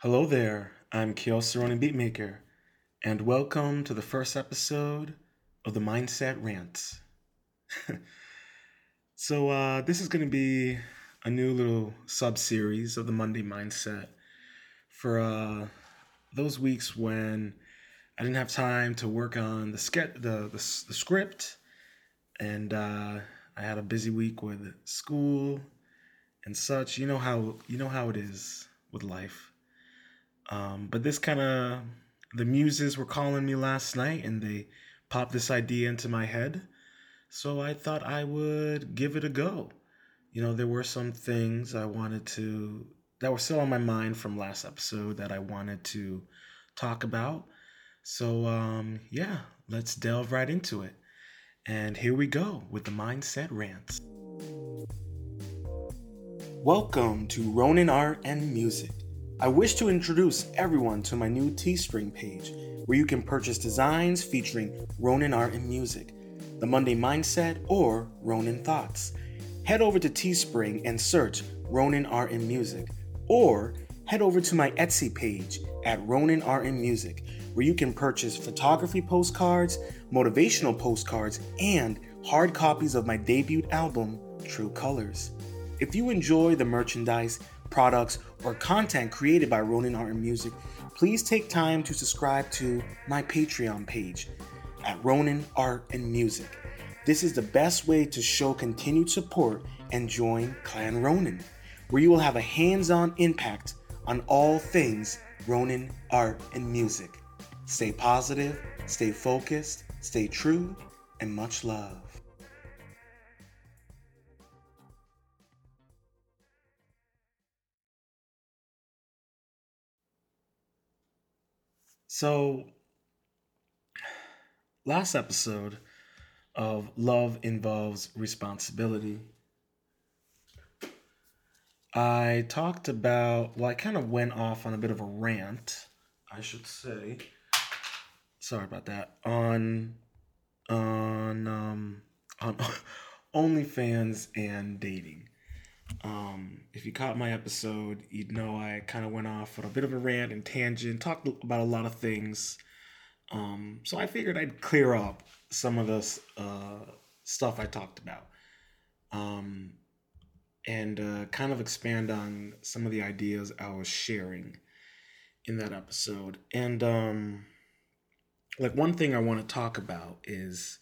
Hello there, I'm Kyo Cerrone Beatmaker, and welcome to the first episode of the Mindset Rants. so, uh, this is going to be a new little sub series of the Monday Mindset for uh, those weeks when I didn't have time to work on the, ske- the, the, the script, and uh, I had a busy week with school and such. You know how you know how it is with life. Um, but this kind of, the muses were calling me last night and they popped this idea into my head. So I thought I would give it a go. You know, there were some things I wanted to, that were still on my mind from last episode that I wanted to talk about. So, um, yeah, let's delve right into it. And here we go with the Mindset Rants. Welcome to Ronin Art and Music I wish to introduce everyone to my new Teespring page, where you can purchase designs featuring Ronin art and music, the Monday Mindset, or Ronin Thoughts. Head over to Teespring and search Ronin Art and Music, or head over to my Etsy page at Ronin Art and Music, where you can purchase photography postcards, motivational postcards, and hard copies of my debut album, True Colors. If you enjoy the merchandise, products, or content created by Ronin Art and Music, please take time to subscribe to my Patreon page at Ronin Art and Music. This is the best way to show continued support and join Clan Ronin, where you will have a hands on impact on all things Ronin art and music. Stay positive, stay focused, stay true, and much love. So, last episode of Love Involves Responsibility, I talked about, well, I kind of went off on a bit of a rant, I should say. Sorry about that. On, on, um, on OnlyFans and dating. Um, if you caught my episode, you'd know I kind of went off on a bit of a rant and tangent, talked about a lot of things. Um, so I figured I'd clear up some of the uh, stuff I talked about um, and uh, kind of expand on some of the ideas I was sharing in that episode. And um, like one thing I want to talk about is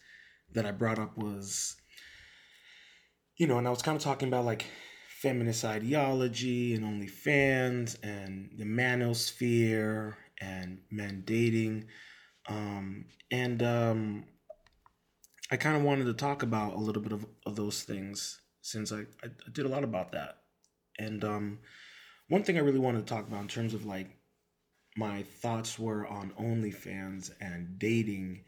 that I brought up was, you know, and I was kind of talking about like feminist ideology and OnlyFans and the manosphere and men dating. Um, and um, I kind of wanted to talk about a little bit of, of those things since I, I did a lot about that. And um, one thing I really wanted to talk about in terms of like my thoughts were on OnlyFans and dating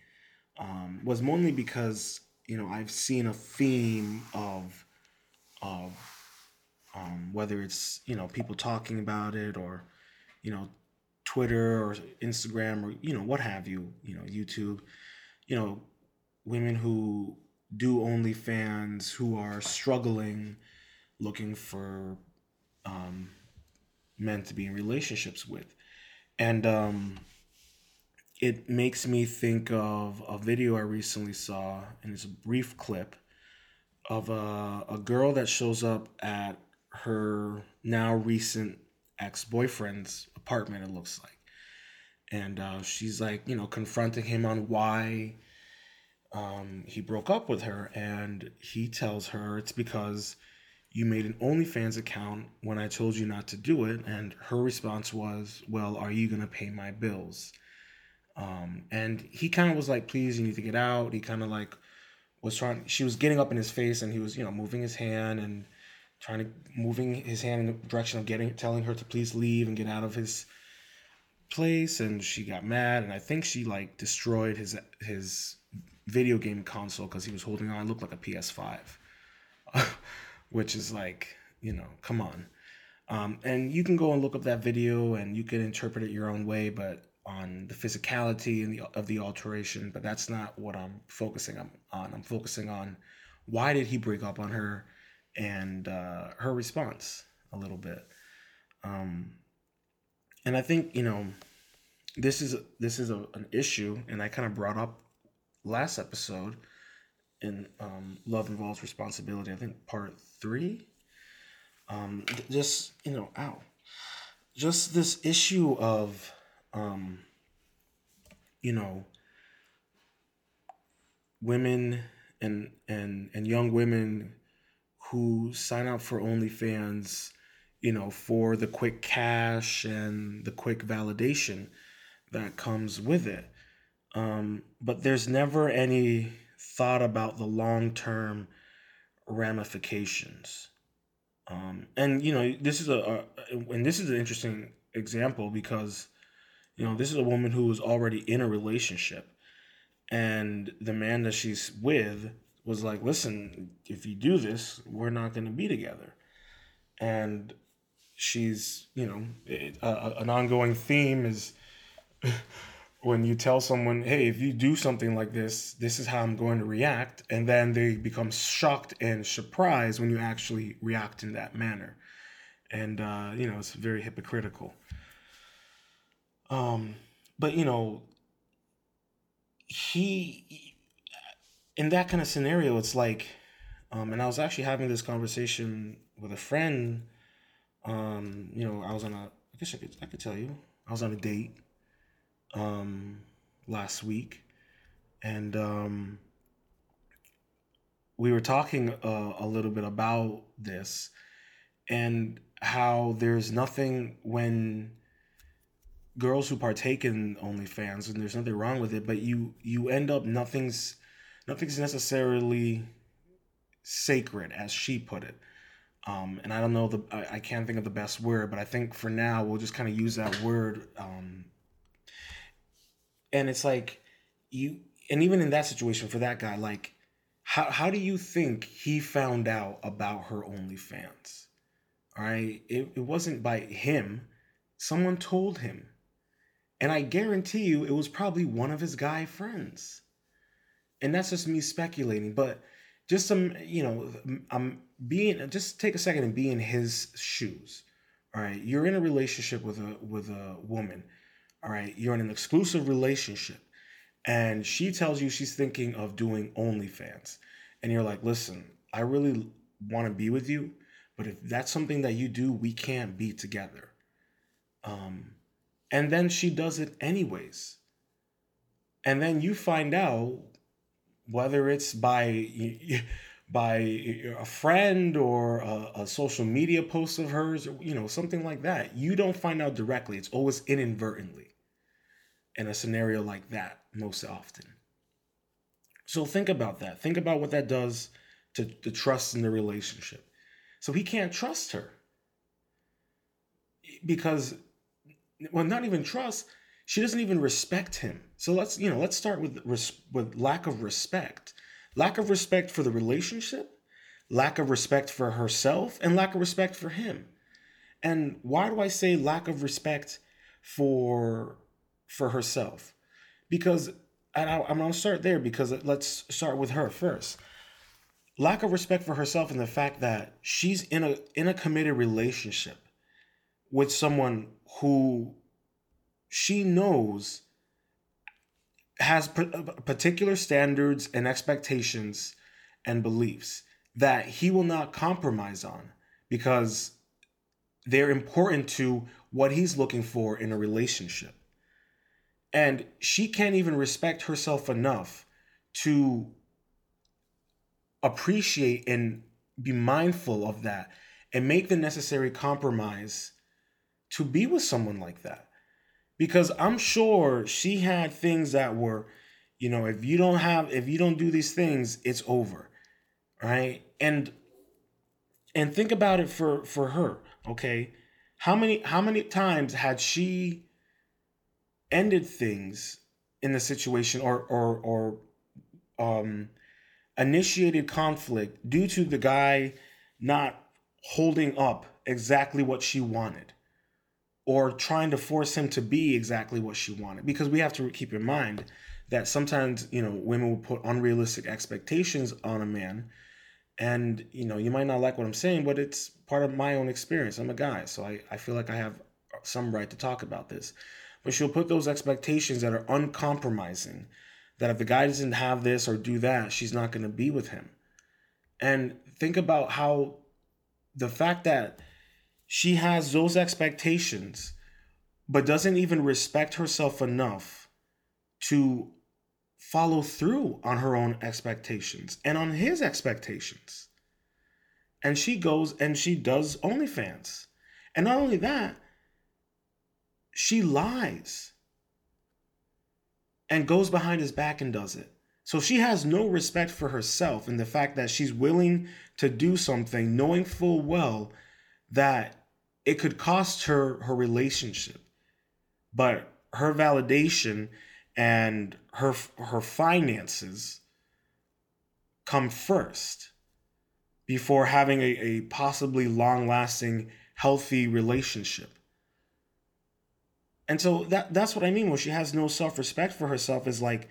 um, was mainly because you know I've seen a theme of of um, whether it's you know people talking about it or you know Twitter or Instagram or you know what have you, you know YouTube, you know women who do OnlyFans who are struggling, looking for um, men to be in relationships with, and um, it makes me think of a video I recently saw, and it's a brief clip of a, a girl that shows up at her now recent ex boyfriend's apartment, it looks like. And uh, she's like, you know, confronting him on why um, he broke up with her. And he tells her it's because you made an OnlyFans account when I told you not to do it. And her response was, well, are you going to pay my bills? Um, and he kind of was like, please, you need to get out. He kind of like was trying, she was getting up in his face and he was, you know, moving his hand and trying to moving his hand in the direction of getting telling her to please leave and get out of his place and she got mad and I think she like destroyed his his video game console because he was holding on looked like a PS5 which is like you know come on. Um, and you can go and look up that video and you can interpret it your own way but on the physicality and the, of the alteration but that's not what I'm focusing on. I'm focusing on why did he break up on her and uh, her response a little bit. Um, and I think you know, this is this is a, an issue, and I kind of brought up last episode in um, love involves responsibility. I think part three. Um, just you know, ow, just this issue of, um, you know, women and and and young women who sign up for OnlyFans, you know, for the quick cash and the quick validation that comes with it. Um, but there's never any thought about the long term ramifications. Um, and you know, this is a, a and this is an interesting example because you know this is a woman who was already in a relationship, and the man that she's with was like, "Listen, if you do this, we're not going to be together," and she's you know it, an ongoing theme is when you tell someone, hey, if you do something like this, this is how I'm going to react. And then they become shocked and surprised when you actually react in that manner. And, uh, you know, it's very hypocritical. Um, but, you know, he, in that kind of scenario, it's like, um, and I was actually having this conversation with a friend. Um, you know, I was on a, I guess I could, I could tell you, I was on a date um, last week, and um, we were talking uh, a little bit about this and how there's nothing when girls who partake in OnlyFans, and there's nothing wrong with it, but you you end up nothing's nothing's necessarily sacred, as she put it. Um, and I don't know the I, I, can't think of the best word, but I think for now we'll just kind of use that word um, and it's like you and even in that situation for that guy like how, how do you think he found out about her OnlyFans? All right, it, it wasn't by him. Someone told him. And I guarantee you it was probably one of his guy friends. And that's just me speculating, but just some, you know, I'm being just take a second and be in his shoes. All right, you're in a relationship with a with a woman all right, you're in an exclusive relationship, and she tells you she's thinking of doing OnlyFans, and you're like, listen, I really want to be with you, but if that's something that you do, we can't be together. Um, and then she does it anyways. And then you find out whether it's by by a friend or a, a, social media post of hers or you know something like that you don't find out directly it's always inadvertently in a scenario like that most often. So think about that. Think about what that does to the trust in the relationship. So he can't trust her because, well, not even trust. She doesn't even respect him. So let's you know let's start with with lack of respect, lack of respect for the relationship, lack of respect for herself, and lack of respect for him. And why do I say lack of respect for for herself because and I, am gonna start there because let's start with her first. Lack of respect for herself and the fact that she's in a in a committed relationship with someone who she knows has uh, particular standards and expectations and beliefs that he will not compromise on because they're important to what he's looking for in a relationship. And she can't even respect herself enough to appreciate and be mindful of that and make the necessary compromise to be with someone like that. Because I'm sure she had things that were, you know, if you don't have, if you don't do these things, it's over. Right. And, and think about it for, for her. Okay. How many, how many times had she ended things in the situation or or or um initiated conflict due to the guy not holding up exactly what she wanted or trying to force him to be exactly what she wanted because we have to keep in mind that sometimes you know women will put unrealistic expectations on a man and you know you might not like what i'm saying but it's part of my own experience i'm a guy so i, I feel like i have some right to talk about this. But she'll put those expectations that are uncompromising that if the guy doesn't have this or do that, she's not going to be with him. And think about how the fact that she has those expectations, but doesn't even respect herself enough to follow through on her own expectations and on his expectations. And she goes and she does OnlyFans. And not only that, she lies and goes behind his back and does it. So she has no respect for herself and the fact that she's willing to do something knowing full well that it could cost her her relationship. But her validation and her her finances come first before having a, a possibly long lasting healthy relationship. And so that that's what I mean when she has no self-respect for herself is like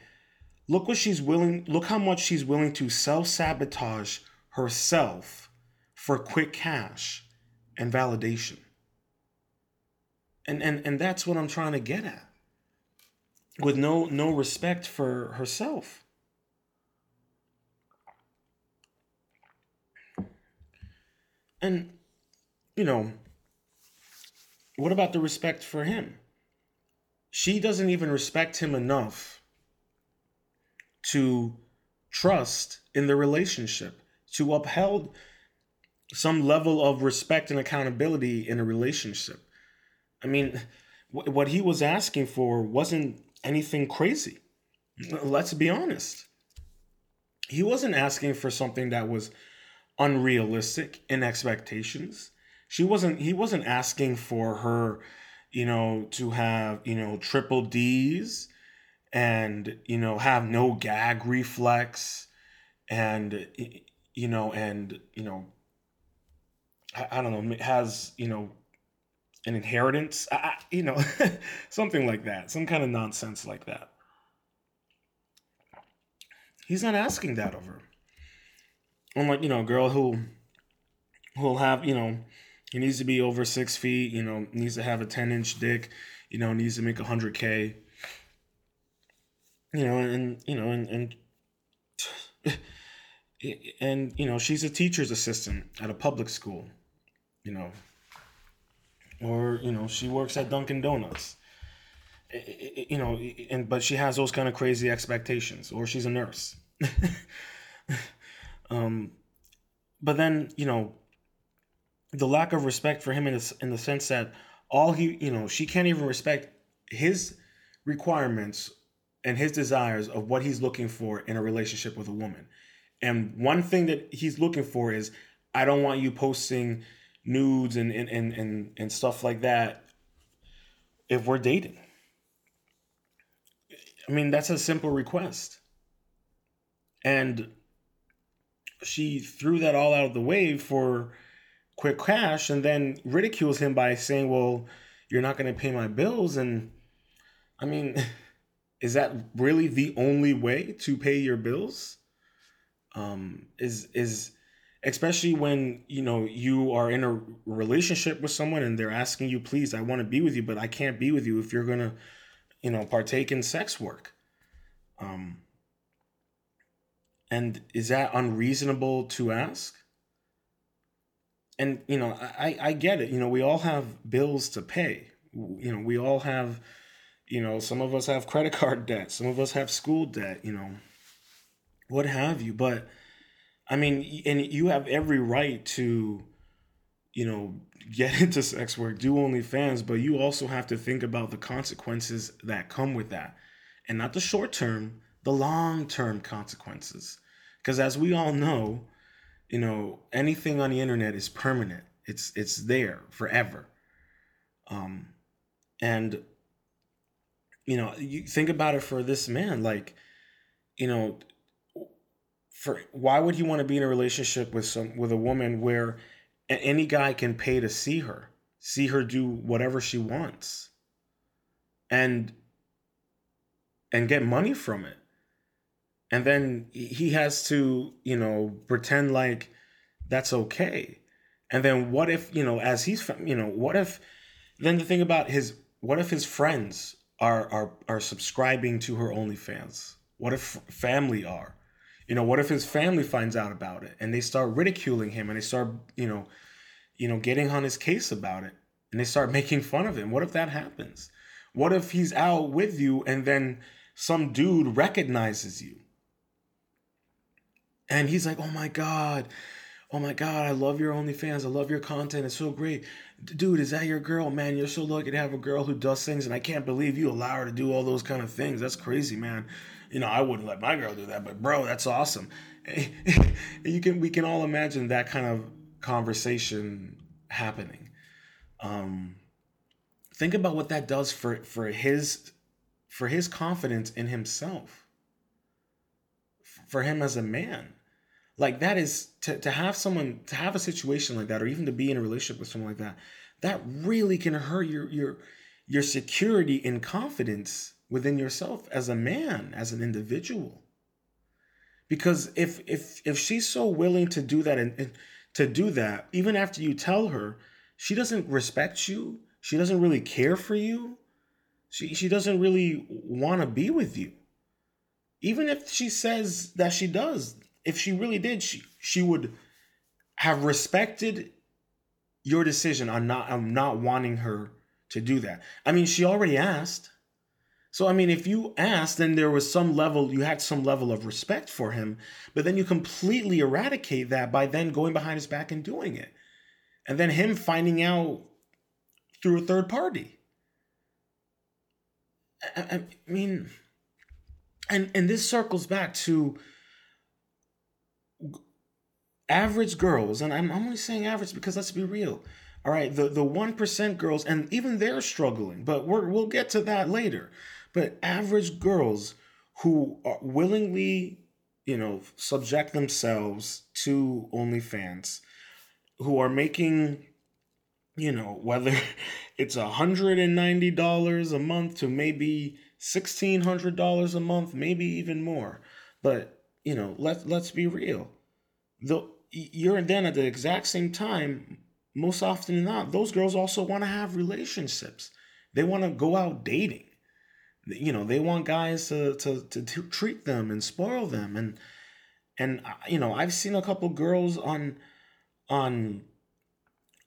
look what she's willing look how much she's willing to self-sabotage herself for quick cash and validation. And and and that's what I'm trying to get at. With no no respect for herself. And you know, what about the respect for him? she doesn't even respect him enough to trust in the relationship, to upheld some level of respect and accountability in a relationship. I mean, what he was asking for wasn't anything crazy. Let's be honest. He wasn't asking for something that was unrealistic in expectations. She wasn't he wasn't asking for her you know, to have, you know, triple D's and, you know, have no gag reflex and, you know, and, you know, I, I don't know, has, you know, an inheritance, I, you know, something like that, some kind of nonsense like that. He's not asking that of her. Unlike, you know, a girl who who'll have, you know, he needs to be over six feet. You know, needs to have a ten inch dick. You know, needs to make a hundred k. You know, and you know, and and and you know, she's a teacher's assistant at a public school. You know, or you know, she works at Dunkin' Donuts. You know, and but she has those kind of crazy expectations, or she's a nurse. um, but then you know the lack of respect for him in the, in the sense that all he, you know, she can't even respect his requirements and his desires of what he's looking for in a relationship with a woman. And one thing that he's looking for is I don't want you posting nudes and and and and, and stuff like that if we're dating. I mean, that's a simple request. And she threw that all out of the way for quick cash and then ridicules him by saying, Well, you're not going to pay my bills. And I mean, is that really the only way to pay your bills? Um, is, is, especially when you know you are in a relationship with someone and they're asking you please i want to be with you but i can't be with you if you're gonna you know partake in sex work. Um and is that unreasonable to ask? And you know I, I get it you know we all have bills to pay. You know we all have you know some of us have credit card debt some of us have school debt you know what have you but i mean and you have every right to you know get into sex work do onlyfans but you also have to think about the consequences that come with that. And not the short term the long term consequences. Because as we all know you know anything on the internet is permanent. It's it's there forever. Um and you know you think about it for this man like you know for why would he want to be in a relationship with some with a woman where any guy can pay to see her see her do whatever she wants and and get money from it and then he has to you know pretend like that's okay and then what if you know as he's you know what if then the thing about his what if his friends are are are subscribing to her OnlyFans? What if family are? You know, what if his family finds out about it and they start ridiculing him and they start, you know, you know, getting on his case about it and they start making fun of him? What if that happens? What if he's out with you and then some dude recognizes you? And he's like, "Oh my god, oh my god, I love your OnlyFans. I love your content. It's so great, dude. Is that your girl, man? You're so lucky to have a girl who does things, and I can't believe you allow her to do all those kind of things. That's crazy, man. You know, I wouldn't let my girl do that, but bro, that's awesome. you can, we can all imagine that kind of conversation happening. Um, think about what that does for for his for his confidence in himself for him as a man like that is to, to have someone to have a situation like that or even to be in a relationship with someone like that that really can hurt your your your security and confidence within yourself as a man as an individual because if if if she's so willing to do that and, and to do that even after you tell her she doesn't respect you she doesn't really care for you she she doesn't really want to be with you even if she says that she does if she really did, she she would have respected your decision on not on not wanting her to do that. I mean, she already asked. So I mean, if you asked, then there was some level you had some level of respect for him, but then you completely eradicate that by then going behind his back and doing it. And then him finding out through a third party. I, I mean, and and this circles back to average girls, and I'm only saying average because let's be real. All right, the the one percent girls, and even they're struggling, but we're, we'll get to that later. But average girls who are willingly, you know, subject themselves to OnlyFans, who are making, you know, whether it's a hundred and ninety dollars a month to maybe sixteen hundred dollars a month, maybe even more. But you know, let let's be real. The you're then at the exact same time, most often than not, those girls also want to have relationships. They want to go out dating. You know, they want guys to, to, to, treat them and spoil them. And, and, uh, you know, I've seen a couple girls on, on,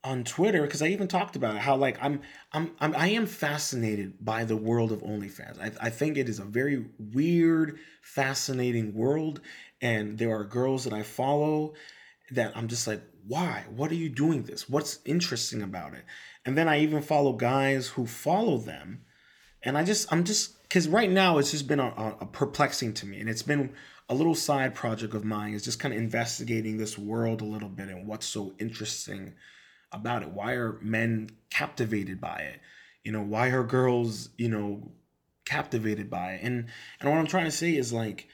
on Twitter because I even talked about it, how like I'm, I'm I'm I am fascinated by the world of OnlyFans. I, I think it is a very weird, fascinating world, and there are girls that I follow that I'm just like, why? What are you doing this? What's interesting about it? And then I even follow guys who follow them. And I just, I'm just, because right now it's just been a, a, perplexing to me. And it's been a little side project of mine is just kind of investigating this world a little bit and what's so interesting about it. Why are men captivated by it? You know, why are girls, you know, captivated by it? And and what I'm trying to say is like,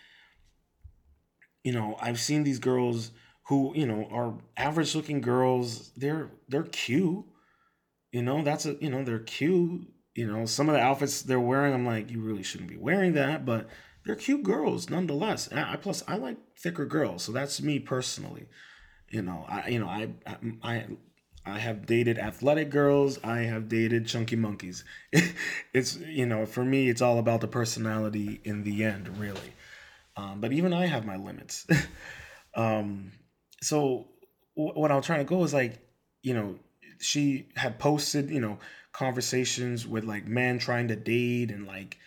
you know, I've seen these girls who you know are average looking girls they're they're cute you know that's a you know they're cute you know some of the outfits they're wearing i'm like you really shouldn't be wearing that but they're cute girls nonetheless. And I, plus i like thicker girls so that's me personally. You know i you know i i i have dated athletic girls i have dated chunky monkeys. It's you know for me it's all about the personality in the end really. Um, but even i have my limits. Um, so what I'm trying to go is like, you know, she had posted, you know, conversations with like men trying to date and like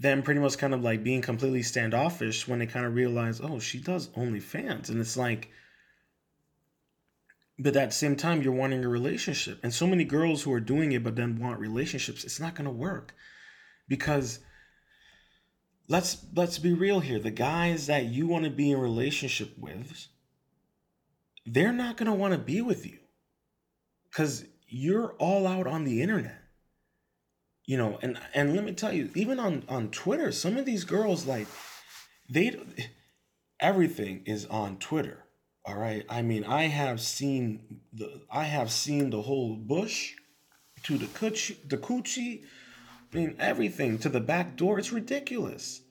them pretty much kind of like being completely standoffish when they kind of realize, oh, she does OnlyFans. And it's like, but at the same time, you're wanting a relationship. And so many girls who are doing it but then want relationships, it's not going to work. Because let's let's be real here. The guys that you want to be in relationship with they're not going to want to be with you because you're all out on the internet. You know and and let me tell you even on on twitter some of these girls like they everything is on twitter all right? I mean i have seen the i have seen the whole bush to the coochie the coochie i mean everything to the back door. It's ridiculous.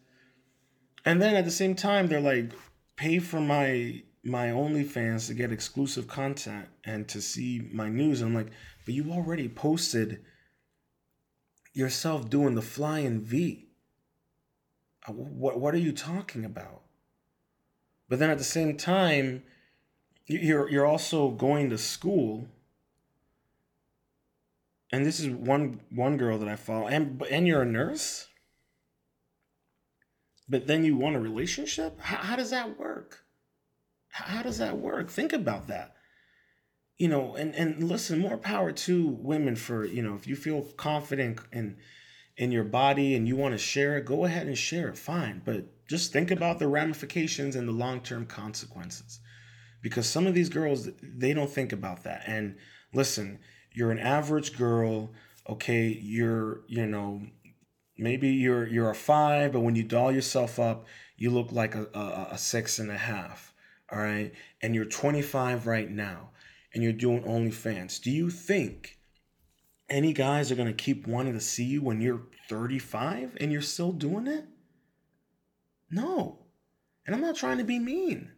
And then at the same time they're like pay for my my OnlyFans to get exclusive content and to see my news. I'm like, but you already posted yourself doing the flying V. Uh, what what are you talking about? But then at the same time, you're you're also going to school. And this is one one girl that I follow, and and you're a nurse. But then you want a relationship? How, how does that work? How, how does that work? Think about that you know, and and listen, more power to women for you know if you feel confident in in your body and you want to share it, go ahead and share it. Fine, but just think about the ramifications and the long term consequences, because some of these girls they don't think about that. And listen, you're an average girl, okay? You're you know maybe you're you're a five, but when you doll yourself up, you look like a, a, a six and a half. All right, and you're 25 right now and you're doing OnlyFans, do you think any guys are going to keep wanting to see you when you're 35 and you're still doing it? No. And I'm not trying to be mean.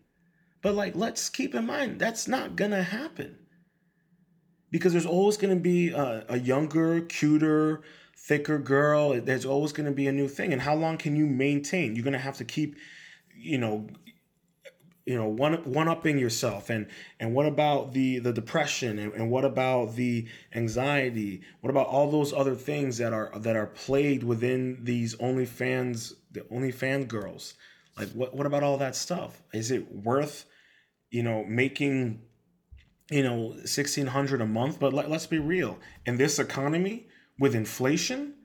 But like let's keep in mind that's not going to happen. Because there's always going to be a, a younger, cuter, thicker girl. There's always going to be a new thing. And how long can you maintain? You're going to have to keep you know you know one one upping yourself and and what about the the depression and, and what about the anxiety? What about all those other things that are that are plagued within these only fans the only fan girls like what what about all that stuff? Is it worth you know making you know 1600 a month? But let, let's be real. In this economy with inflation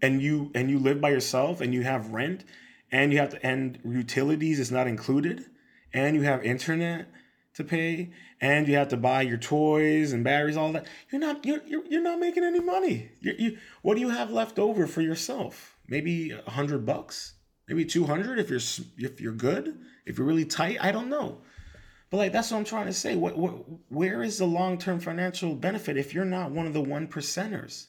and you and you live by yourself and you have rent and you have to and utilities is not included and you have internet to pay and you have to buy your toys and batteries all that you're not you're, you're, you're not making any money. You you, what do you have left over for yourself? Maybe a hundred bucks? Maybe 200 if you're if you're good? If you're really tight? I don't know. But like that's what i'm trying to say. What, what where is the long-term financial benefit if you're not one of the one percenters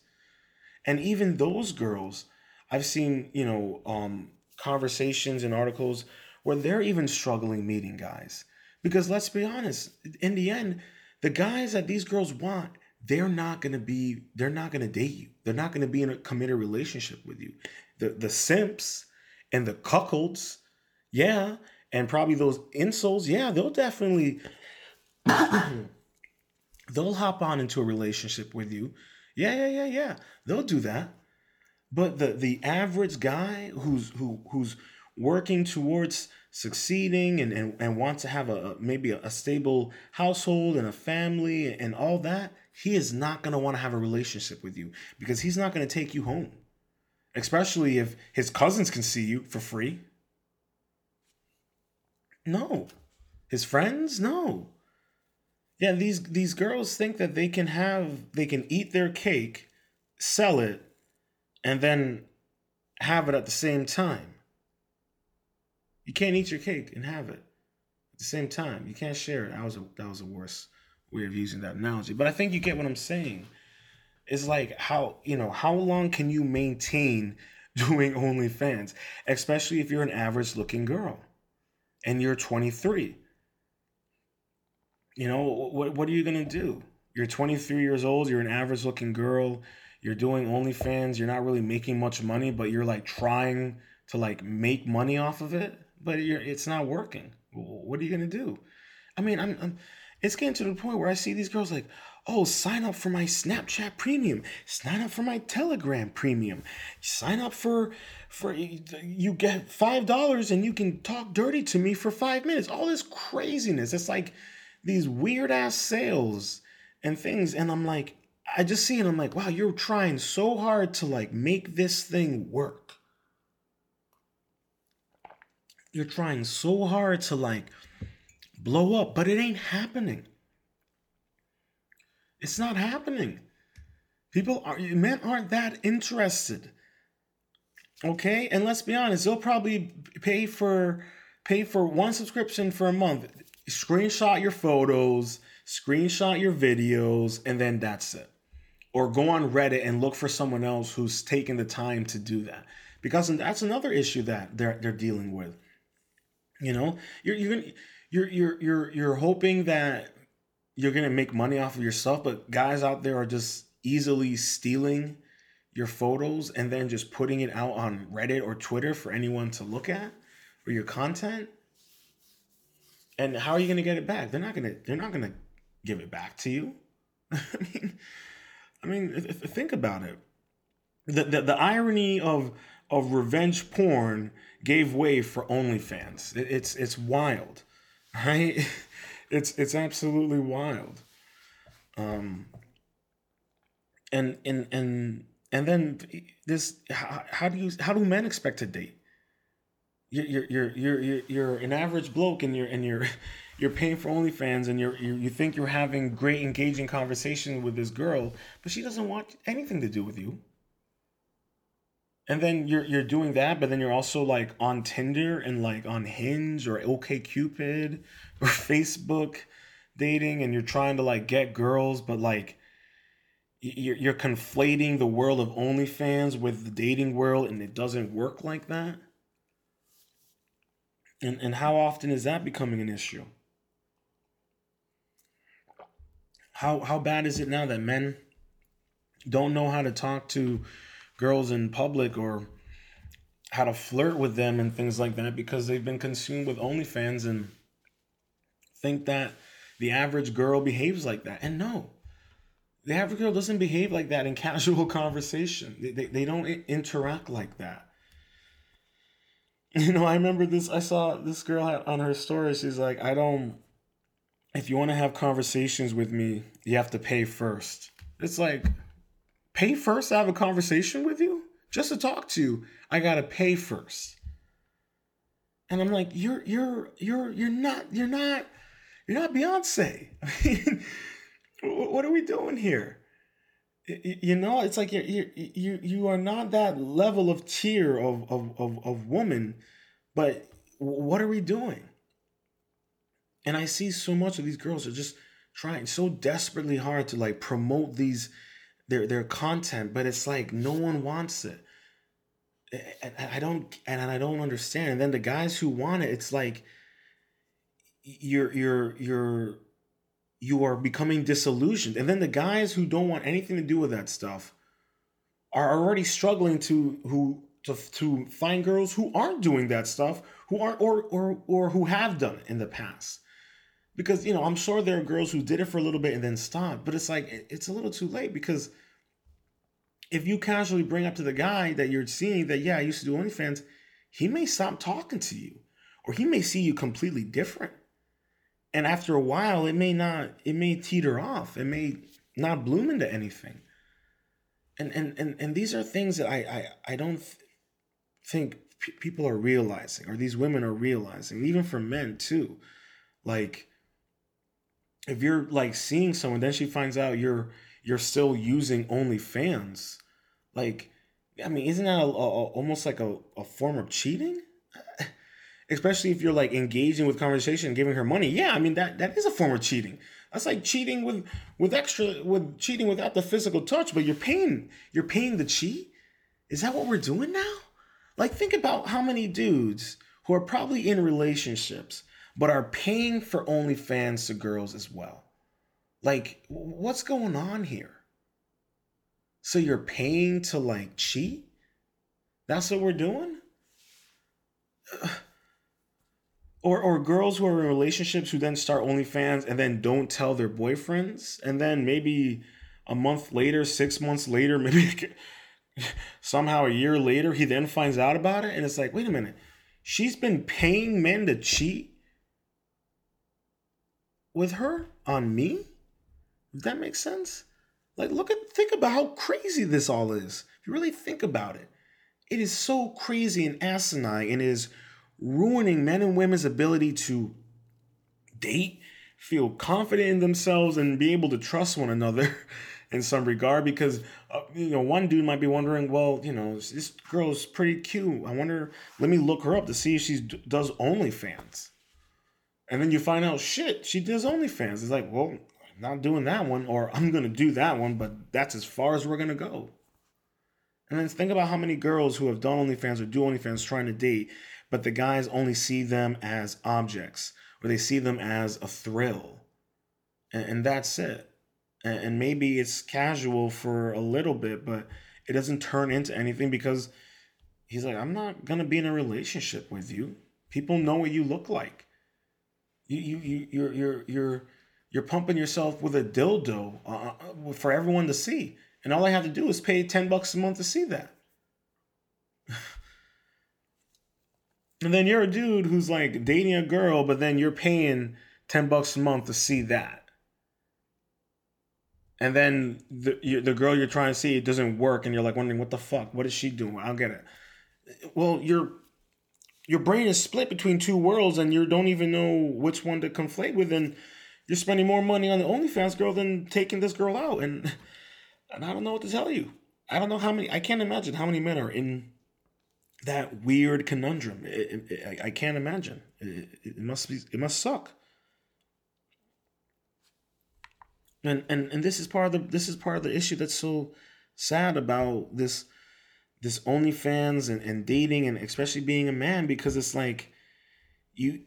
and even those girls i've seen you know um conversations and articles where they're even struggling meeting guys. Because let's be honest, in the end, the guys that these girls want, they're not gonna be, they're not gonna date you. They're not gonna be in a committed relationship with you. The the simps and the cuckolds, yeah, and probably those incels, yeah, they'll definitely they'll hop on into a relationship with you. Yeah, yeah, yeah, yeah. They'll do that. But the the average guy who's who who's working towards succeeding and, and, and wants to have a maybe a, a stable household and a family and all that, he is not going to want to have a relationship with you because he's not going to take you home. Especially if his cousins can see you for free. No. His friends? No. Yeah, these these girls think that they can have they can eat their cake, sell it, and then have it at the same time. You can't eat your cake and have it at the same time. You can't share it. That was a that was a worse way of using that analogy. But I think you get what I'm saying. It's like how you know how long can you maintain doing OnlyFans, especially if you're an average looking girl and you're 23. You know what? What are you gonna do? You're 23 years old. You're an average looking girl. You're doing OnlyFans. You're not really making much money, but you're like trying to like make money off of it but it's not working. What are you gonna do? I mean, I'm, I'm it's getting to the point where I see these girls like, oh, sign up for my Snapchat premium, sign up for my Telegram premium, sign up for for you get five dollars and you can talk dirty to me for five minutes. All this craziness. It's like these weird ass sales and things, and I'm like, I just see it. I'm like, wow, you're trying so hard to like make this thing work you're trying so hard to like blow up, but it ain't happening. It's not happening. People are men aren't that interested. Okay? And let's be honest, they'll probably pay for pay for one subscription for a month. Screenshot your photos, screenshot your videos, and then that's it. Or go on Reddit and look for someone else who's taken the time to do that. Because that's another issue that they're they're dealing with. You know, you're you're you're you're you're you're hoping that you're gonna make money off of yourself, but guys out there are just easily stealing your photos and then just putting it out on Reddit or Twitter for anyone to look at or your content? And how are you to get it back? They're not to they're not to give it back to you. I mean I mean think about it. The, the the irony of of revenge porn gave way for OnlyFans. It's it's wild, right? It's it's absolutely wild. Um, and and and and then this how, how do you how do men expect to date? You're you're you're you're you're an average bloke and you're and you're you're paying for OnlyFans and you're you, you think you're having great engaging conversation with this girl, but she doesn't want anything to do with you and then you're you're doing that, but then you're also like on Tinder and like on Hinge or OK Cupid or Facebook dating, and you're trying to like get girls, but like you're conflating the world of OnlyFans with the dating world, and it doesn't work like that. And and how often is that becoming an issue? How how bad is it now that men don't know how to talk to girls in public or how to flirt with them and things like that because they've been consumed with OnlyFans and think that the average girl behaves like that. And no, the average girl doesn't behave like that in casual conversation. They, they, they don't interact like that. You know, I remember this. I saw this girl on her story. She's like, I don't, if you want to have conversations with me, you have to pay first. It's like, pay first to have a conversation with you? Just to talk to you, I gotta pay first. And I'm like, you're you're you're you're not you're not you're not Beyonce. I mean, what are we doing here? You know, it's like you're you you you are not that level of tier of of of, of woman, but what are we doing? And I see so much of these girls are just trying so desperately hard to like promote these their their content, but it's like no one wants it. And I don't and I don't understand. And then the guys who want it, it's like you're you're you're you are becoming disillusioned. And then the guys who don't want anything to do with that stuff are already struggling to who to, to find girls who aren't doing that stuff, who aren't or or or who have done it in the past. Because you know, I'm sure there are girls who did it for a little bit and then stopped, but it's like it's a little too late because if you casually bring up to the guy that you're seeing that, yeah, I used to do OnlyFans, he may stop talking to you or he may see you completely different. And after a while, it may not, it may teeter off. It may not bloom into anything. And and and, and these are things that I I, I don't th- think p- people are realizing or these women are realizing, even for men too. Like if you're like seeing someone, then she finds out you're you're still using OnlyFans like, I mean, isn't that a, a, almost like a, a form of cheating? Especially if you're like engaging with conversation giving her money. Yeah, I mean that that is a form of cheating. That's like cheating with with extra with cheating without the physical touch, but you're paying you're paying the cheat. Is that what we're doing now? Like think about how many dudes who are probably in relationships but are paying for OnlyFans to girls as well. Like what's going on here? So you're paying to like cheat? That's what we're doing? Or or girls who are in relationships who then start OnlyFans and then don't tell their boyfriends, and then maybe a month later, six months later, maybe somehow a year later, he then finds out about it, and it's like, wait a minute, she's been paying men to cheat with her on me. Does that make sense? Like, look at, think about how crazy this all is. If you really think about it, it is so crazy and asinine and is ruining men and women's ability to date, feel confident in themselves, and be able to trust one another in some regard. Because, uh, you know, one dude might be wondering, well, you know, this girl's pretty cute. I wonder, let me look her up to see if she does OnlyFans. And then you find out, shit, she does OnlyFans. It's like, well, I'm not doing that one, or I'm gonna do that one, but that's as far as we're gonna go. And then think about how many girls who have done OnlyFans or do OnlyFans trying to date, but the guys only see them as objects, or they see them as a thrill, and, and that's it. And, and maybe it's casual for a little bit, but it doesn't turn into anything because he's like, I'm not gonna be in a relationship with you. People know what you look like. You you you you're you're you're you're pumping yourself with a dildo uh, uh for everyone to see, and all I have to do is pay ten bucks a month to see that. and then you're a dude who's like dating a girl, but then you're paying ten bucks a month to see that and then the you, the girl you're trying to see it doesn't work, and you're like wondering what the fuck, what is she doing? I don't get it. Well, your your brain is split between two worlds, and you don't even know which one to conflate with, and you're spending more money on the OnlyFans girl than taking this girl out, and and I don't know what to tell you. I don't know how many. I can't imagine how many men are in that weird conundrum. It, it, it, I can't imagine. it must be. It must suck and and and this is part of the this is part of the issue that's so sad about this this OnlyFans and, and dating and especially being a man because it's like you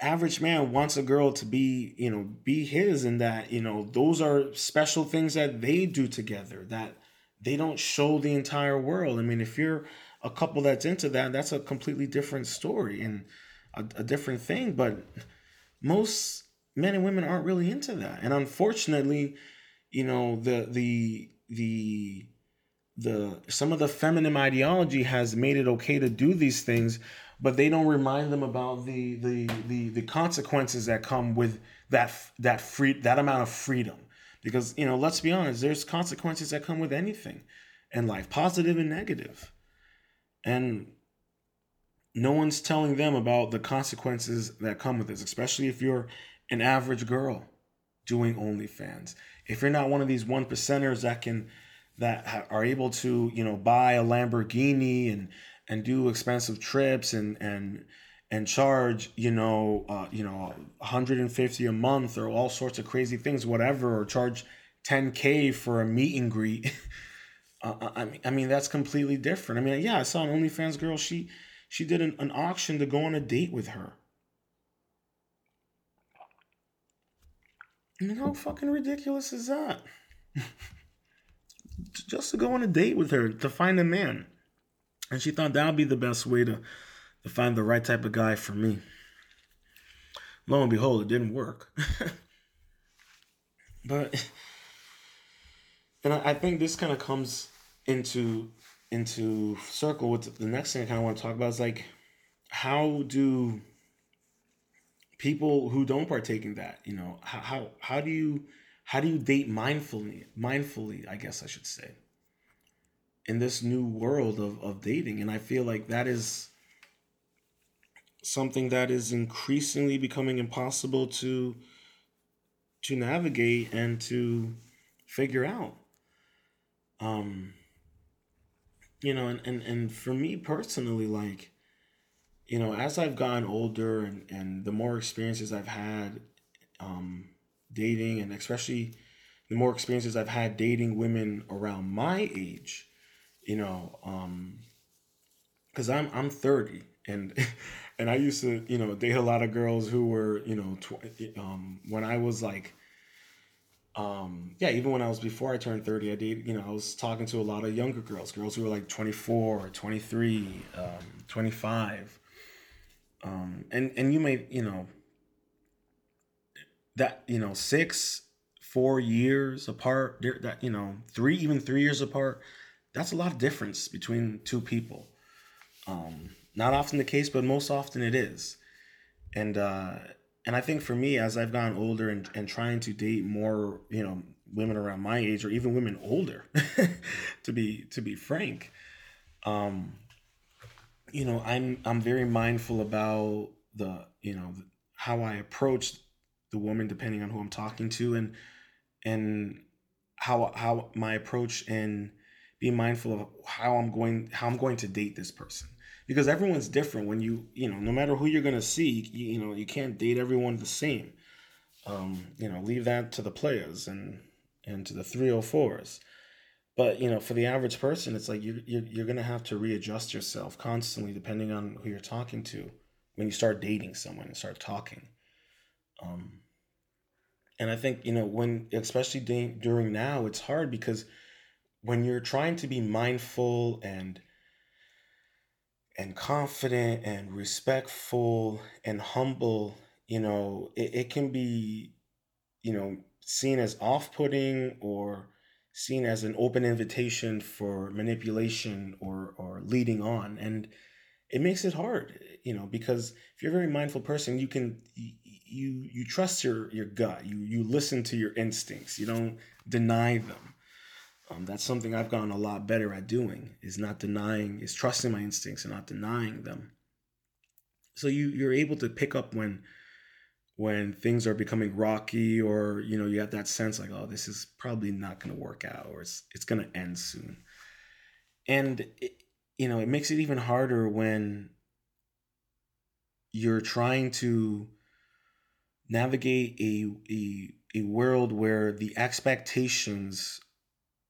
average man wants a girl to be you know be his and that you know those are special things that they do together that they don't show the entire world i mean if you're a couple that's into that that's a completely different story and a, a different thing but most men and women aren't really into that. And unfortunately, you know, the the the the some of the feminine ideology has made it okay to do these things, but they don't remind them about the the the, the consequences that come with that that free that amount of freedom. Because you know, let's be honest, there's consequences that come with anything in life, positive and. And no one's telling them about the consequences that come with this, especially if you're an average girl doing OnlyFans. If you're not one of these one percenters that can that are able to you know buy a Lamborghini and and do expensive trips and and and charge you know uh, you know 150 a month or all sorts of crazy things whatever or charge 10k for a meet and greet. Uh, I mean I mean that's completely different. I mean yeah I saw an OnlyFans girl. She she did an, an auction to go on a date with her. I mean, how fucking ridiculous is that? Just to go on a date with her to find a man. And she thought that would be the best way to, to find the right type of guy for me. Lo and behold, it didn't work. but and I, I think this kind of comes into into circle with the next thing I kind of want to talk about is like how do people who don't partake in that you know how how, how do you how do you date mindfully mindfully i guess i should say in this new world of, of dating? And i feel like that is something that is increasingly becoming impossible to to navigate and to figure out. Um you know and and, and for me personally like you know, as I've gotten older and, and the more experiences I've had um, dating, and especially the more experiences I've had dating women around my age, you know, um, because um, I'm I'm 30 and and I used to you know date a lot of girls who were you know tw- um, when I was like um yeah even when i was before i turned 30 i did you know i was talking to a lot of younger girls girls who were like 24 or 23 um 25 um, and and you may you know that you know six four years apart that you know three even three years apart that's a lot of difference between two people. Um, not often the case but most often it is. And uh, and i think for me as i've gotten older and, and trying to date more you know women around my age or even women older to be to be frank um you know, I'm I'm very mindful about the you know how I approach the woman depending on who I'm talking to and and how how my approach and being mindful of how I'm going how I'm going to date this person. Because everyone's different when you you know no matter who you're gonna see you, you know you can't date everyone the same. Um you know leave that to the players and and to the 304s but you know, for the average person, it's like you you're, you're gonna have to readjust yourself constantly depending on who you're talking to when you start dating someone and start talking. Um, and I think you know when, especially during now, it's hard because when you're trying to be mindful and and confident and respectful and humble, you know, it, it can be, you know, seen as off-putting or seen as an open invitation for manipulation or or leading on. And it makes it hard you know because if you're a very mindful person you can you you trust your your gut. You you listen to your instincts. You don't deny them. Um, that's something i've gotten a lot better at doing is not denying is trusting my instincts and not denying them. So you you're able to pick up when when things are becoming rocky or you know you have that sense like oh this is probably not going to work out or it's it's going to end soon. And it, you know it makes it even harder when you're trying to navigate a a, a world where the expectations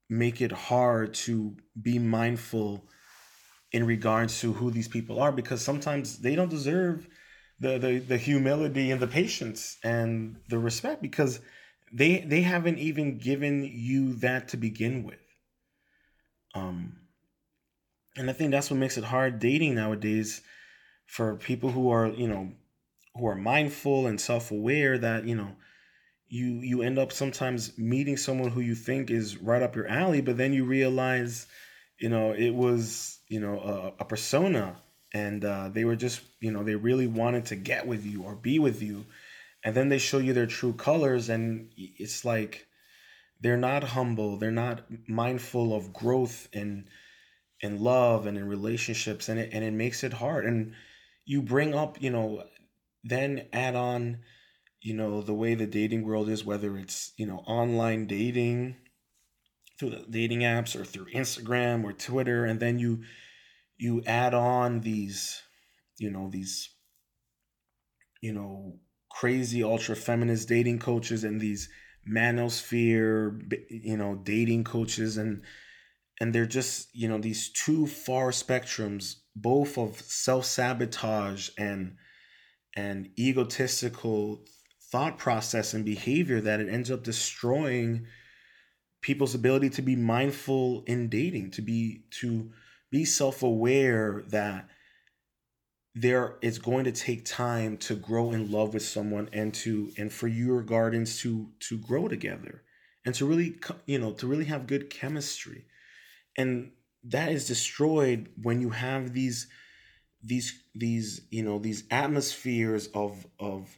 make it hard to be mindful in regards to who these people are because sometimes they don't deserve the, the the humility and the patience and the respect because they they haven't even given you that to begin with. Um and i think that's what makes it hard dating nowadays for people who are you know who are mindful and self-aware that you know you you end up sometimes meeting someone who you think is right up your alley but then you realize you know it was you know a, a persona and uh, they were just you know they really wanted to get with you or be with you. And then they show you their true colors and it's like they're not humble. They're not mindful of growth and in love and in relationships and it and it makes it hard. And you bring up you know then add on you know the way the dating world is whether it's you know online dating through the dating apps or through Instagram or Twitter and then you you add on these you know these you know crazy ultra feminist dating coaches and these manosphere you know dating coaches and and they're just you know these two far spectrums both of self-sabotage and and egotistical thought process and behavior that it ends up destroying people's ability to be mindful in dating to be to be self-aware that there it's going to take time to grow in love with someone and to and for your gardens to to grow together and to really you know to really have good chemistry. And that is destroyed when you have these these these you know these atmospheres of of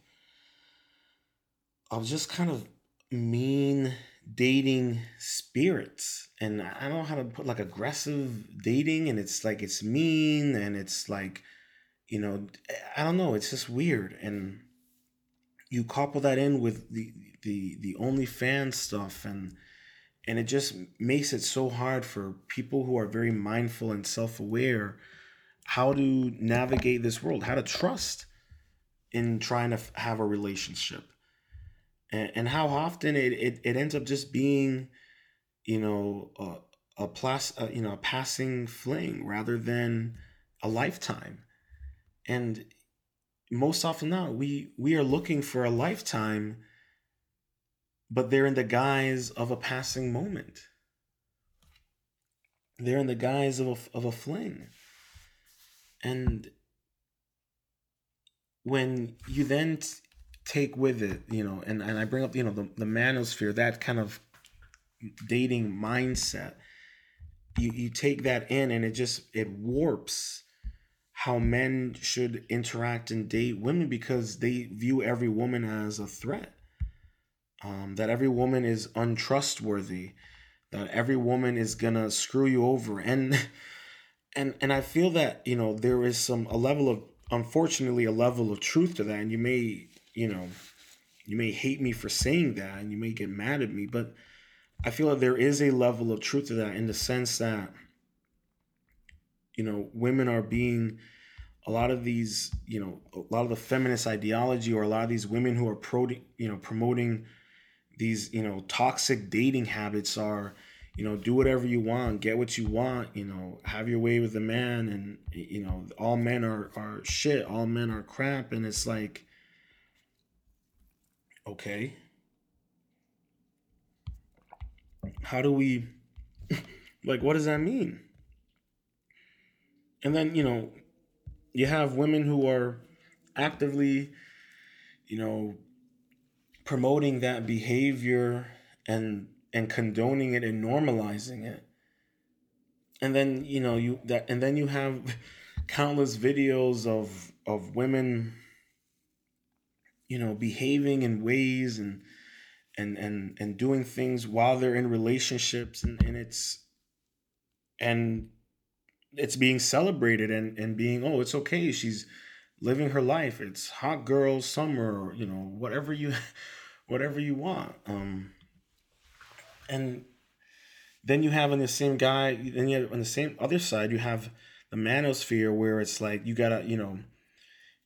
of just kind of mean dating spirits. And i don't know how to put like aggressive dating and it's like it's mean and it's like you know i don't know it's just weird. And you couple that in with the the the OnlyFans stuff and and it just makes it so hard for people who are very mindful and self-aware how to navigate this world how to trust in trying to have a relationship. And, and how often it, it, it ends up just being you know a, a plus a, you know a passing fling rather than a lifetime. And most often now we we are looking for a lifetime but they're in the guise of a passing moment. They're in the guise of a, of a fling and when you then t- take with it, you know, and, and I bring up, you know, the, the manosphere, that kind of dating mindset, you, you take that in and it just, it warps how men should interact and date women because they view every woman as a threat. Um, that every woman is untrustworthy, that every woman is gonna screw you over, and and and I feel that you know there is some a level of unfortunately a level of truth to that, and you may you know, you may hate me for saying that and you may get mad at me, but I feel that there is a level of truth to that in the sense that, you know, women are being a lot of these, you know, a lot of the feminist ideology or a lot of these women who are pro, you know, promoting these, you know, toxic dating habits are, you know, do whatever you want, get what you want, you know, have your way with the man and you know, all men are are shit, all men are crap and it's like okay how do we Like, what does that mean? And then, you know, you have women who are actively, you know, promoting that behavior and and condoning it and normalizing it. And then, you know, you that and then you have countless videos of of women you know behaving in ways and and and and doing things while they're in relationships and, and it's and it's being celebrated and and being oh it's okay she's living her life it's hot girl summer you know whatever you whatever you want um and then you have on the same guy then you have on the same other side you have the manosphere where it's like you gotta you know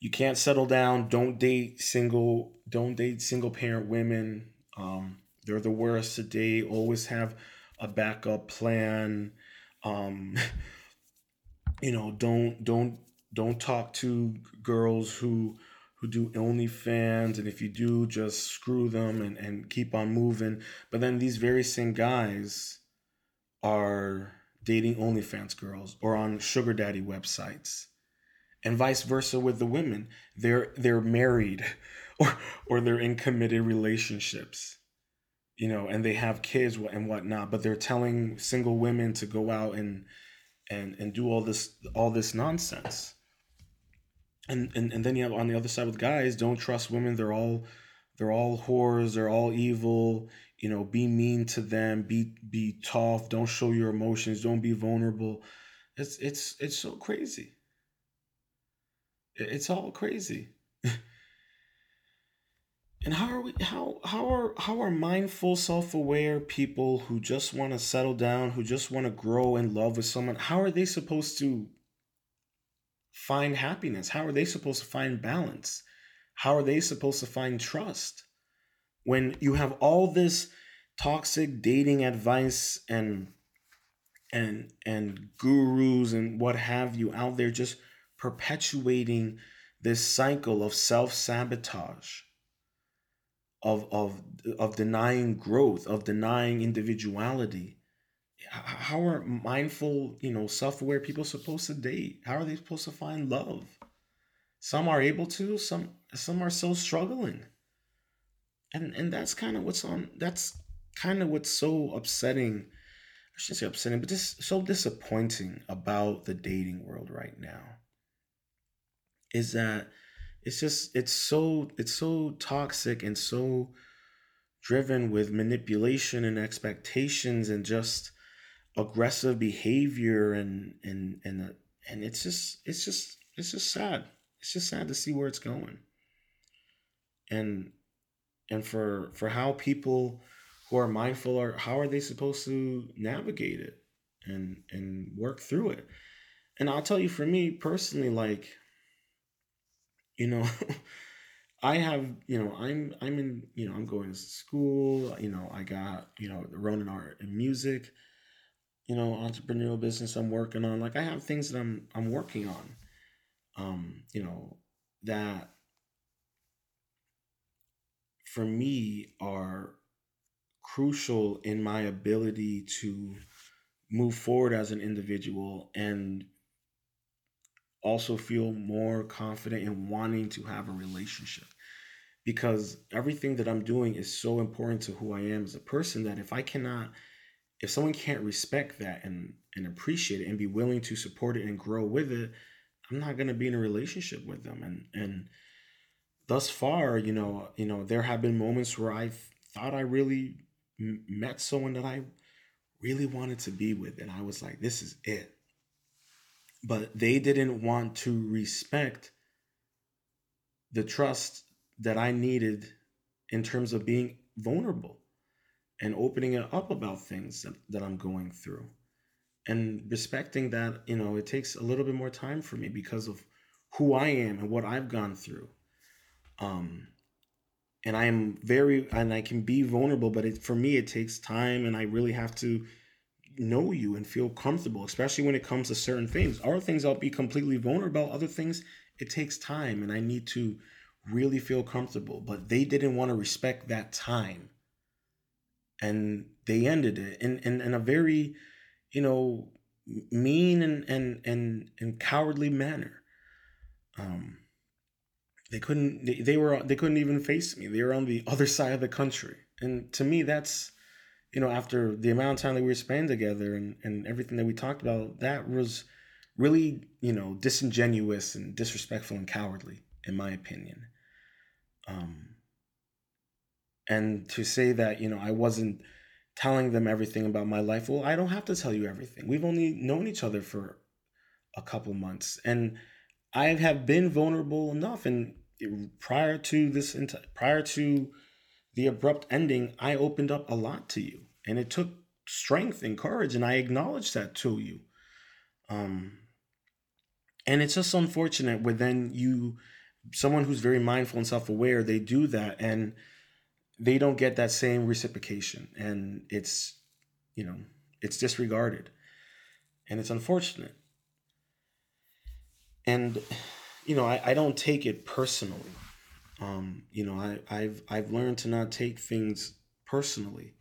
you can't settle down don't date single don't date single parent women. Um they're the worst to date always have a backup plan. Um you know don't don't don't talk to girls who who do OnlyFans, and if you do, just screw them and, and keep on moving. But then these very same guys are dating OnlyFans girls or on sugar daddy websites, and vice versa with the women. They're they're married, or or they're in committed relationships, you know, and they have kids and whatnot. But they're telling single women to go out and and and do all this all this nonsense and, and and then you have on the other side with guys don't trust women. They're all they're all whores. They're all evil. You know be mean to them. Be be tough. Don't show your emotions. Don't be vulnerable. It's it's it's so crazy. It's all crazy. And how are we how how are how are mindful self-aware people who just want to settle down who just want to grow in love with someone how are they supposed to find happiness? How are they supposed to find balance? How are they supposed to find trust? When you have all this toxic dating advice and and and gurus and what have you out there just perpetuating this cycle of self-sabotage of of of denying growth of denying individuality how are mindful, you know, self-aware people supposed to date? How are they supposed to find love? Some are able to, some some are still struggling. And and that's kind of what's on that's kind of what's so upsetting. I shouldn't say upsetting, but just so disappointing about the dating world right now. Is that it's just it's so it's so toxic and so driven with manipulation and expectations and just aggressive behavior and and and uh, and it's just it's just it's just sad. It's just sad to see where it's going. And and for for how people who are mindful are how are they supposed to navigate it and and work through it. And I'll tell you for me personally like you know I have, you know, I'm I'm in, you know, I'm going to school, you know, I got, you know, Ronin art and music you know entrepreneurial business i'm working on like i have things that i'm i'm working on um you know that for me are crucial in my ability to move forward as an individual and also feel more confident in wanting to have a relationship. Because everything that I'm doing is so important to who I am as a person that if I cannot if someone can't respect that and and appreciate it and be willing to support it and grow with it i'm not going to be in a relationship with them. And and thus far you know you know there have been moments where i thought i really m- met someone that i really wanted to be with and i was like this is it. But they didn't want to respect the trust that i needed in terms of being vulnerable and opening it up about things that, that I'm going through and respecting that, you know, it takes a little bit more time for me because of who I am and what I've gone through. Um, and I am very, and I can be vulnerable, but it, for me, it takes time and I really have to know you and feel comfortable, especially when it comes to certain things. Other things I'll be completely vulnerable, other things it takes time and I need to really feel comfortable. But they didn't want to respect that time and they ended it in, in, in a very you know, mean and and and, and cowardly manner. Um, they couldn't they, they were they couldn't even face me. They were on the other side of the country, and to me, that's you know, after the amount of time that we were spending together and and everything that we talked about, that was really you know disingenuous and disrespectful and cowardly, in my opinion. Um, and to say that you know I wasn't telling them everything about my life. Well, I don't have to tell you everything. We've only known each other for a couple months, and I have been vulnerable enough. And prior to this, prior to the abrupt ending, I opened up a lot to you, and it took strength and courage, and I acknowledge that to you. Um, and it's just unfortunate when then you, someone who's very mindful and self-aware, they do that, and they don't get that same reciprocation and it's you know it's disregarded and it's unfortunate. And you know i, I don't take it personally. Um, you know I, i've i've learned to not take things personally.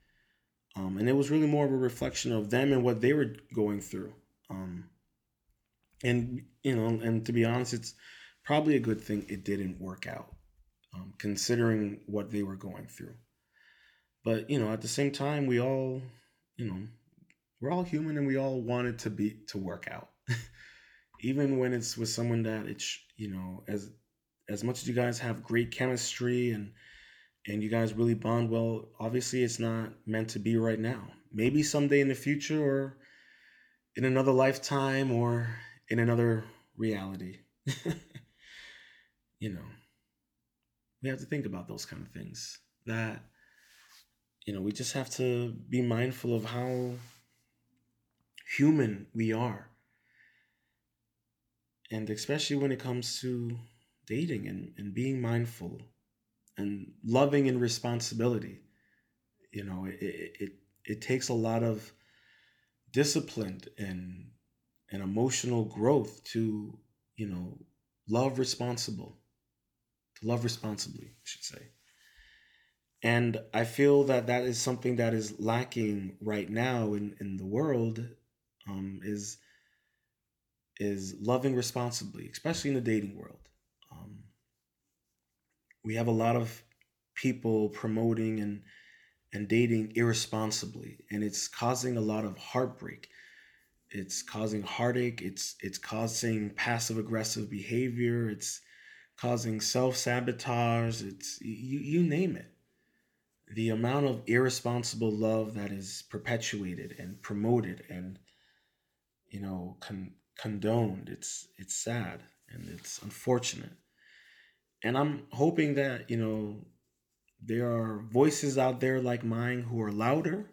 Um, and it was really more of a reflection of them and what they were going through. Um, and you know and to be honest it's probably a good thing it didn't work out um, considering what they were going through. But you know, at the same time, we all, you know, we're all human, and we all want it to be to work out, even when it's with someone that it's you know as as much as you guys have great chemistry and and you guys really bond well. Obviously, it's not meant to be right now. Maybe someday in the future, or in another lifetime, or in another reality. you know we have to think about those kind of things that you know we just have to be mindful of how human we are. And especially when it comes to dating and, and being mindful and loving and responsibility you know it, it, it, it takes a lot of discipline and and emotional growth to you know love responsible to love responsibly, I should say. And I feel that that is something that is lacking right now in, in the world um, is is loving responsibly, especially in the dating world. Um, we have a lot of people promoting and and dating irresponsibly, and it's causing a lot of heartbreak. It's causing heartache. It's it's causing passive aggressive behavior. It's causing self sabotage. It's you, you name it. The amount of irresponsible love that is perpetuated and promoted and you know con- condoned. It's it's sad and it's unfortunate. And I'm hoping that you know there are voices out there like mine who are louder,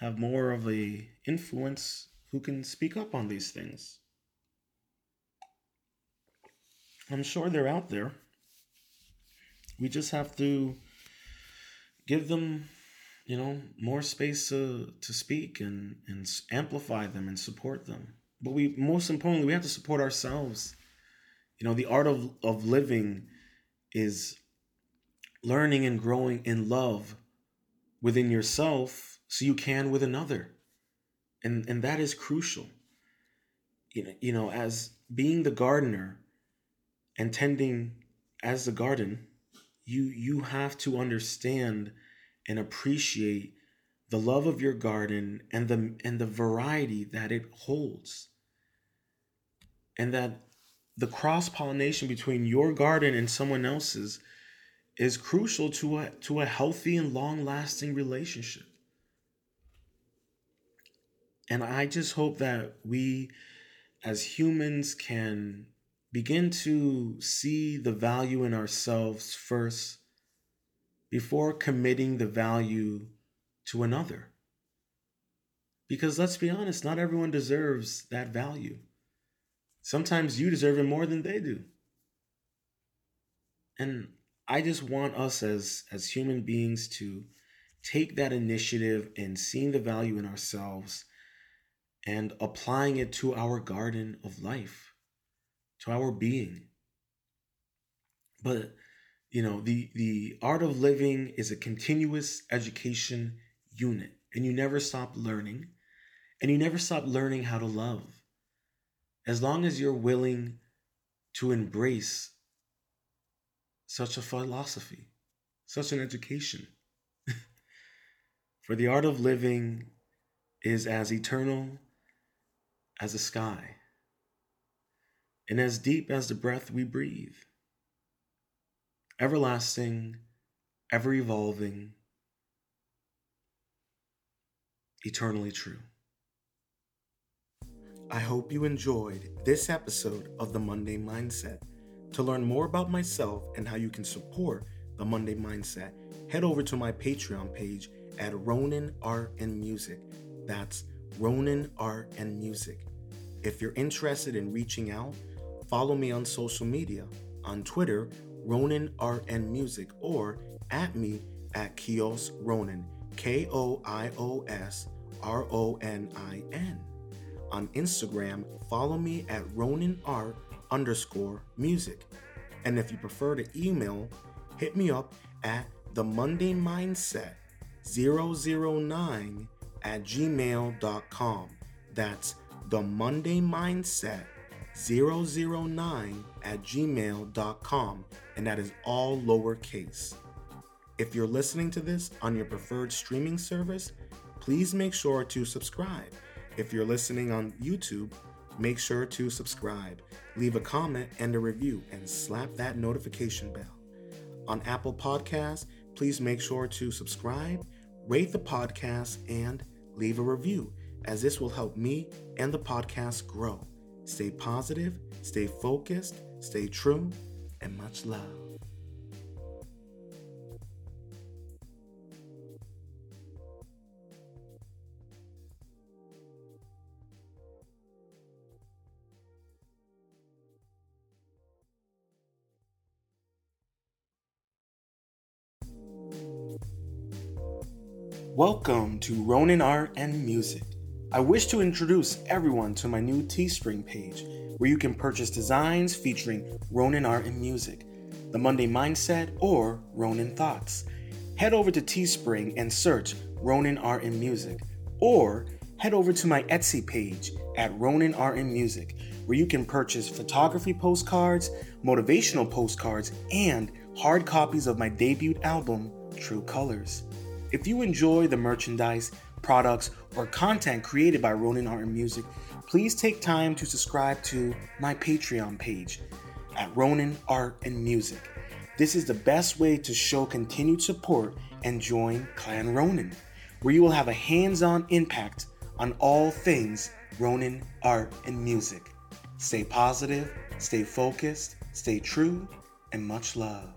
have more of a influence, who can speak up on these things. I'm sure they're out there. We just have to give them, you know, more space to, to speak and, and amplify them and support them. But we, most importantly, we have to support ourselves. You know, the art of, of living is learning and growing in love within yourself so you can with another. And, and that is crucial. You know, you know, as being the gardener, and tending as the garden, you you have to understand and appreciate the love of your garden and the and the variety that it holds. And that the cross pollination between your garden and someone else's is crucial to a to a healthy and long lasting relationship. And I just hope that we as humans can begin to see the value in ourselves first before committing the value to another. Because let's be honest, not everyone deserves that value. Sometimes you deserve it more than they do. And I just want us as, as human beings to take that initiative in seeing the value in ourselves and applying it to our garden of life to our being. But you know, the the art of living is a continuous education unit, and you never stop learning, and you never stop learning how to love. As long as you're willing to embrace such a philosophy, such an education. For the art of living is as eternal as the sky and as deep as the breath we breathe. Everlasting, ever evolving, eternally true. I hope you enjoyed this episode of the Monday Mindset. To learn more about myself and how you can support the Monday Mindset, head over to my Patreon page at Ronin Art and Music. That's Ronin Art and Music. If you're interested in reaching out, follow me on social media on Twitter, Ronin Art and Music, or at me at Koios Ronin, K O I O S R O N I N. On Instagram, follow me at Ronin Art underscore music. And if you prefer to email, hit me up at the Monday Mindset 009 at gmail.com. That's the Monday Mindset 009 at gmail.com. And that is all lowercase. If you're listening to this on your preferred streaming service, please make sure to subscribe. If you're listening on YouTube, make sure to subscribe, leave a comment and a review, and slap that notification bell. On Apple Podcasts, please make sure to subscribe, rate the podcast, and leave a review, as this will help me and the podcast grow. Stay positive, stay focused, stay true, and much love. Welcome to Ronin Art and Music. I wish to introduce everyone to my new Teespring page, where you can purchase designs featuring Ronin Art and Music, the Monday Mindset, or Ronin Thoughts. Head over to Teespring and search Ronin Art and Music, or head over to my Etsy page at Ronin Art and Music, where you can purchase photography postcards, motivational postcards, and hard copies of my debut album, True Colors. If you enjoy the merchandise, products, or content created by Ronin Art and Music, please take time to subscribe to my Patreon page at Ronin Art and Music. This is the best way to show continued support and join Clan Ronin, where you will have a hands on impact on all things Ronin art and music. Stay positive, stay focused, stay true, and much love.